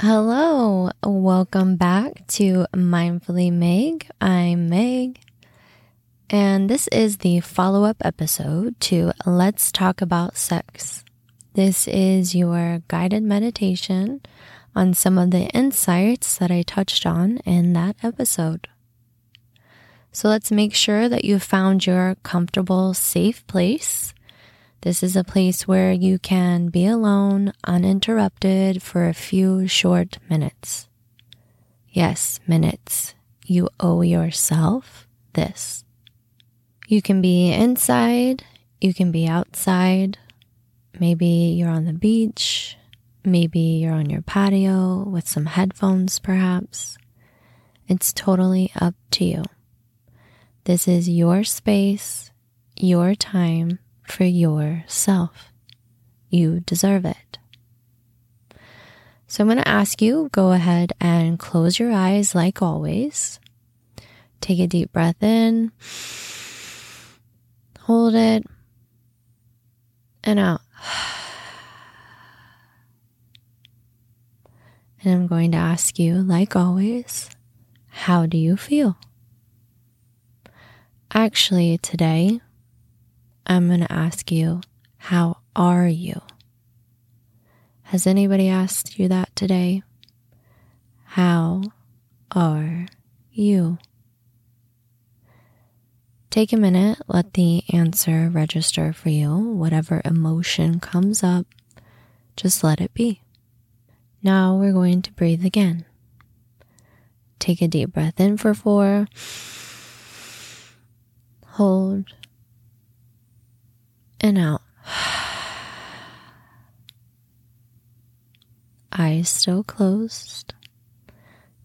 Hello, welcome back to Mindfully Meg. I'm Meg, and this is the follow up episode to Let's Talk About Sex. This is your guided meditation on some of the insights that I touched on in that episode. So let's make sure that you found your comfortable, safe place this is a place where you can be alone, uninterrupted for a few short minutes. Yes, minutes. You owe yourself this. You can be inside, you can be outside. Maybe you're on the beach, maybe you're on your patio with some headphones, perhaps. It's totally up to you. This is your space, your time for yourself. You deserve it. So I'm going to ask you go ahead and close your eyes like always. Take a deep breath in, hold it, and out. And I'm going to ask you, like always, how do you feel? Actually, today, I'm going to ask you, how are you? Has anybody asked you that today? How are you? Take a minute, let the answer register for you. Whatever emotion comes up, just let it be. Now we're going to breathe again. Take a deep breath in for four. Hold and out. Eyes still closed.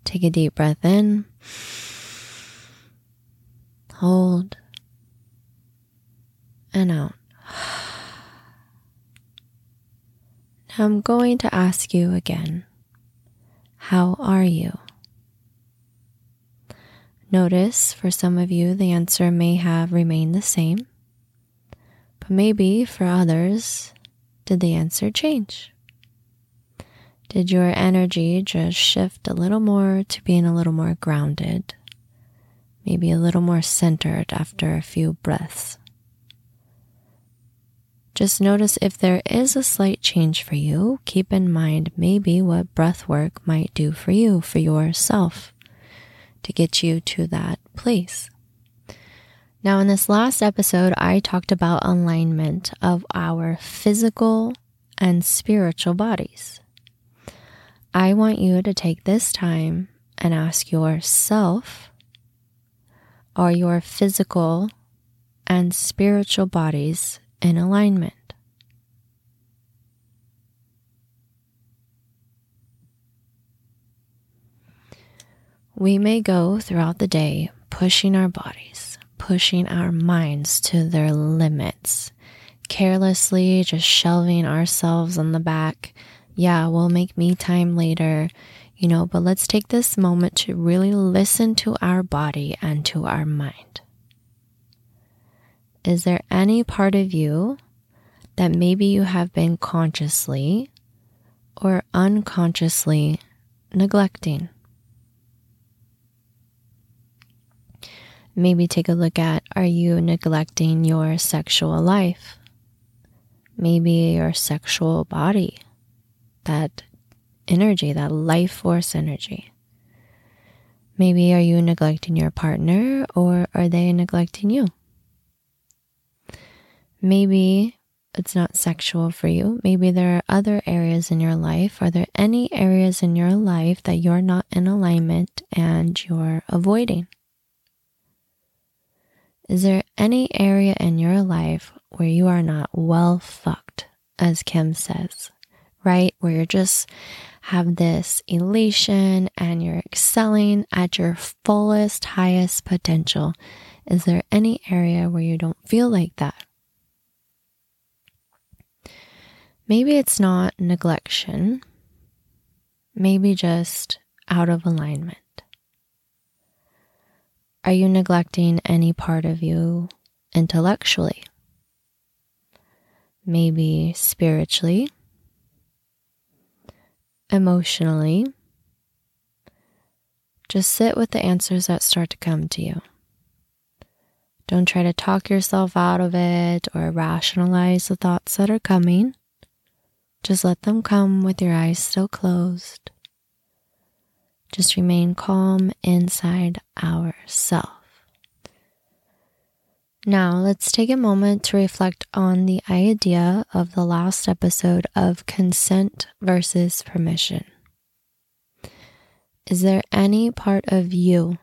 Take a deep breath in. Hold. And out. Now I'm going to ask you again How are you? Notice for some of you the answer may have remained the same. Maybe for others, did the answer change? Did your energy just shift a little more to being a little more grounded? Maybe a little more centered after a few breaths? Just notice if there is a slight change for you, keep in mind maybe what breath work might do for you, for yourself, to get you to that place. Now, in this last episode, I talked about alignment of our physical and spiritual bodies. I want you to take this time and ask yourself are your physical and spiritual bodies in alignment? We may go throughout the day pushing our bodies pushing our minds to their limits, carelessly just shelving ourselves on the back. Yeah, we'll make me time later, you know, but let's take this moment to really listen to our body and to our mind. Is there any part of you that maybe you have been consciously or unconsciously neglecting? Maybe take a look at are you neglecting your sexual life? Maybe your sexual body, that energy, that life force energy. Maybe are you neglecting your partner or are they neglecting you? Maybe it's not sexual for you. Maybe there are other areas in your life. Are there any areas in your life that you're not in alignment and you're avoiding? Is there any area in your life where you are not well fucked, as Kim says, right? Where you're just have this elation and you're excelling at your fullest, highest potential. Is there any area where you don't feel like that? Maybe it's not neglection, maybe just out of alignment. Are you neglecting any part of you intellectually? Maybe spiritually? emotionally, just sit with the answers that start to come to you. Don't try to talk yourself out of it or rationalize the thoughts that are coming. Just let them come with your eyes still closed. Just remain calm inside ourself. Now, let's take a moment to reflect on the idea of the last episode of consent versus permission. Is there any part of you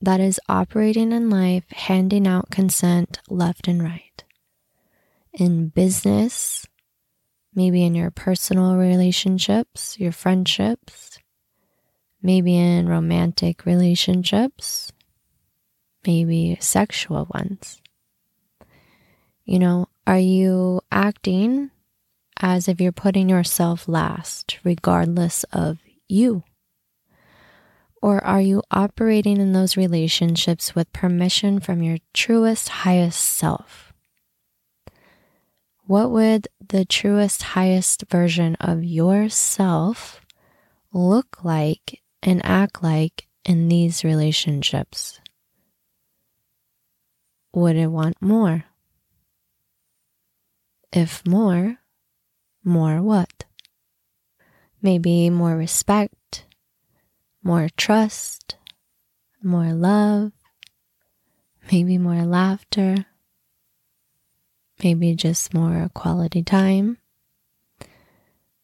that is operating in life handing out consent left and right? In business, maybe in your personal relationships, your friendships, maybe in romantic relationships, maybe sexual ones. You know, are you acting as if you're putting yourself last, regardless of you? Or are you operating in those relationships with permission from your truest, highest self? What would the truest, highest version of yourself look like and act like in these relationships? Would it want more? If more, more what? Maybe more respect, more trust, more love, maybe more laughter, maybe just more quality time,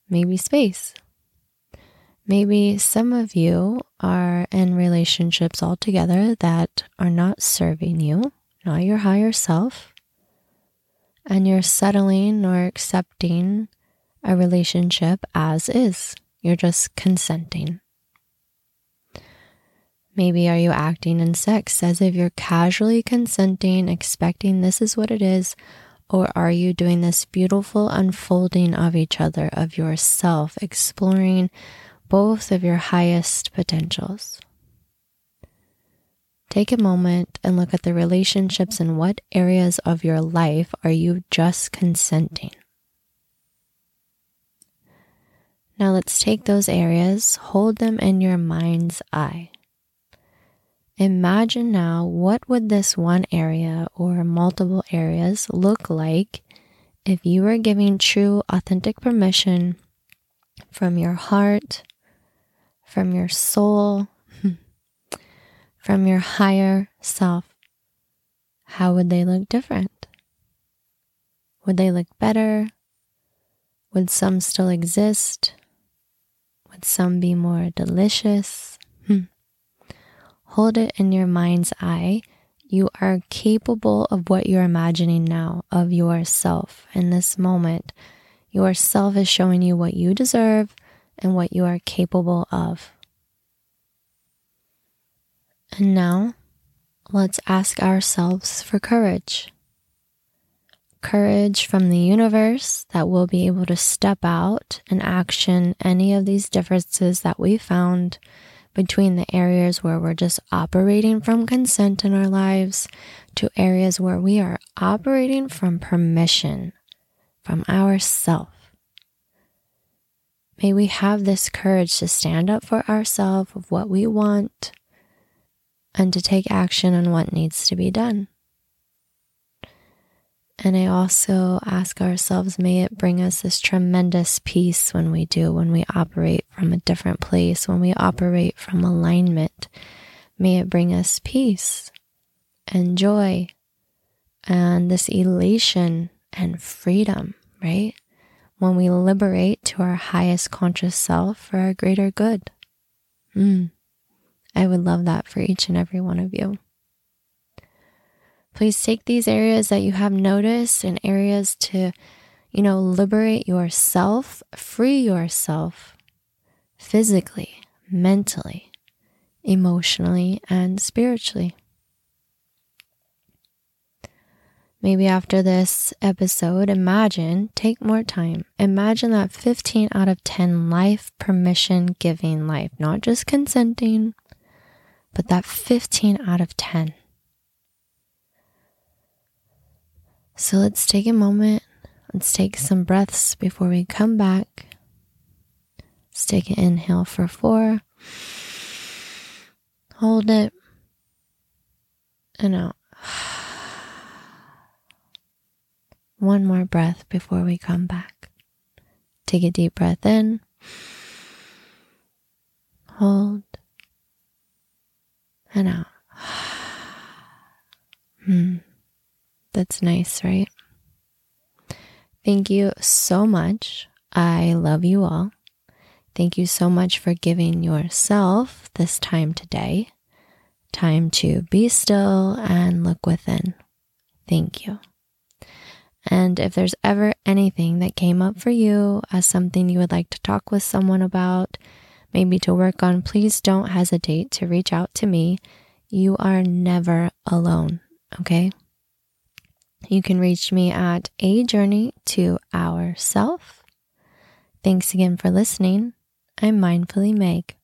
maybe space. Maybe some of you are in relationships altogether that are not serving you, not your higher self, and you're settling or accepting a relationship as is. You're just consenting. Maybe are you acting in sex as if you're casually consenting, expecting this is what it is, or are you doing this beautiful unfolding of each other, of yourself, exploring both of your highest potentials? Take a moment and look at the relationships and what areas of your life are you just consenting. Now let's take those areas, hold them in your mind's eye. Imagine now what would this one area or multiple areas look like if you were giving true authentic permission from your heart, from your soul, from your higher self. How would they look different? Would they look better? Would some still exist? Would some be more delicious? Hmm. Hold it in your mind's eye. You are capable of what you're imagining now of yourself in this moment. Yourself is showing you what you deserve and what you are capable of. And now, let's ask ourselves for courage. Courage from the universe that we'll be able to step out and action any of these differences that we found between the areas where we're just operating from consent in our lives to areas where we are operating from permission from ourself. May we have this courage to stand up for ourselves of what we want and to take action on what needs to be done. And I also ask ourselves, may it bring us this tremendous peace when we do, when we operate from a different place, when we operate from alignment. May it bring us peace and joy and this elation and freedom, right? When we liberate to our highest conscious self for our greater good. Mm. I would love that for each and every one of you. Please take these areas that you have noticed and areas to, you know, liberate yourself, free yourself physically, mentally, emotionally, and spiritually. Maybe after this episode, imagine, take more time. Imagine that 15 out of 10 life permission giving life, not just consenting, but that 15 out of 10 So let's take a moment. Let's take some breaths before we come back. Let's take an inhale for four. Hold it. And out. One more breath before we come back. Take a deep breath in. Hold. And out. Hmm. That's nice, right? Thank you so much. I love you all. Thank you so much for giving yourself this time today. Time to be still and look within. Thank you. And if there's ever anything that came up for you as something you would like to talk with someone about, maybe to work on, please don't hesitate to reach out to me. You are never alone, okay? You can reach me at a journey to ourself. Thanks again for listening. I'm Mindfully Meg.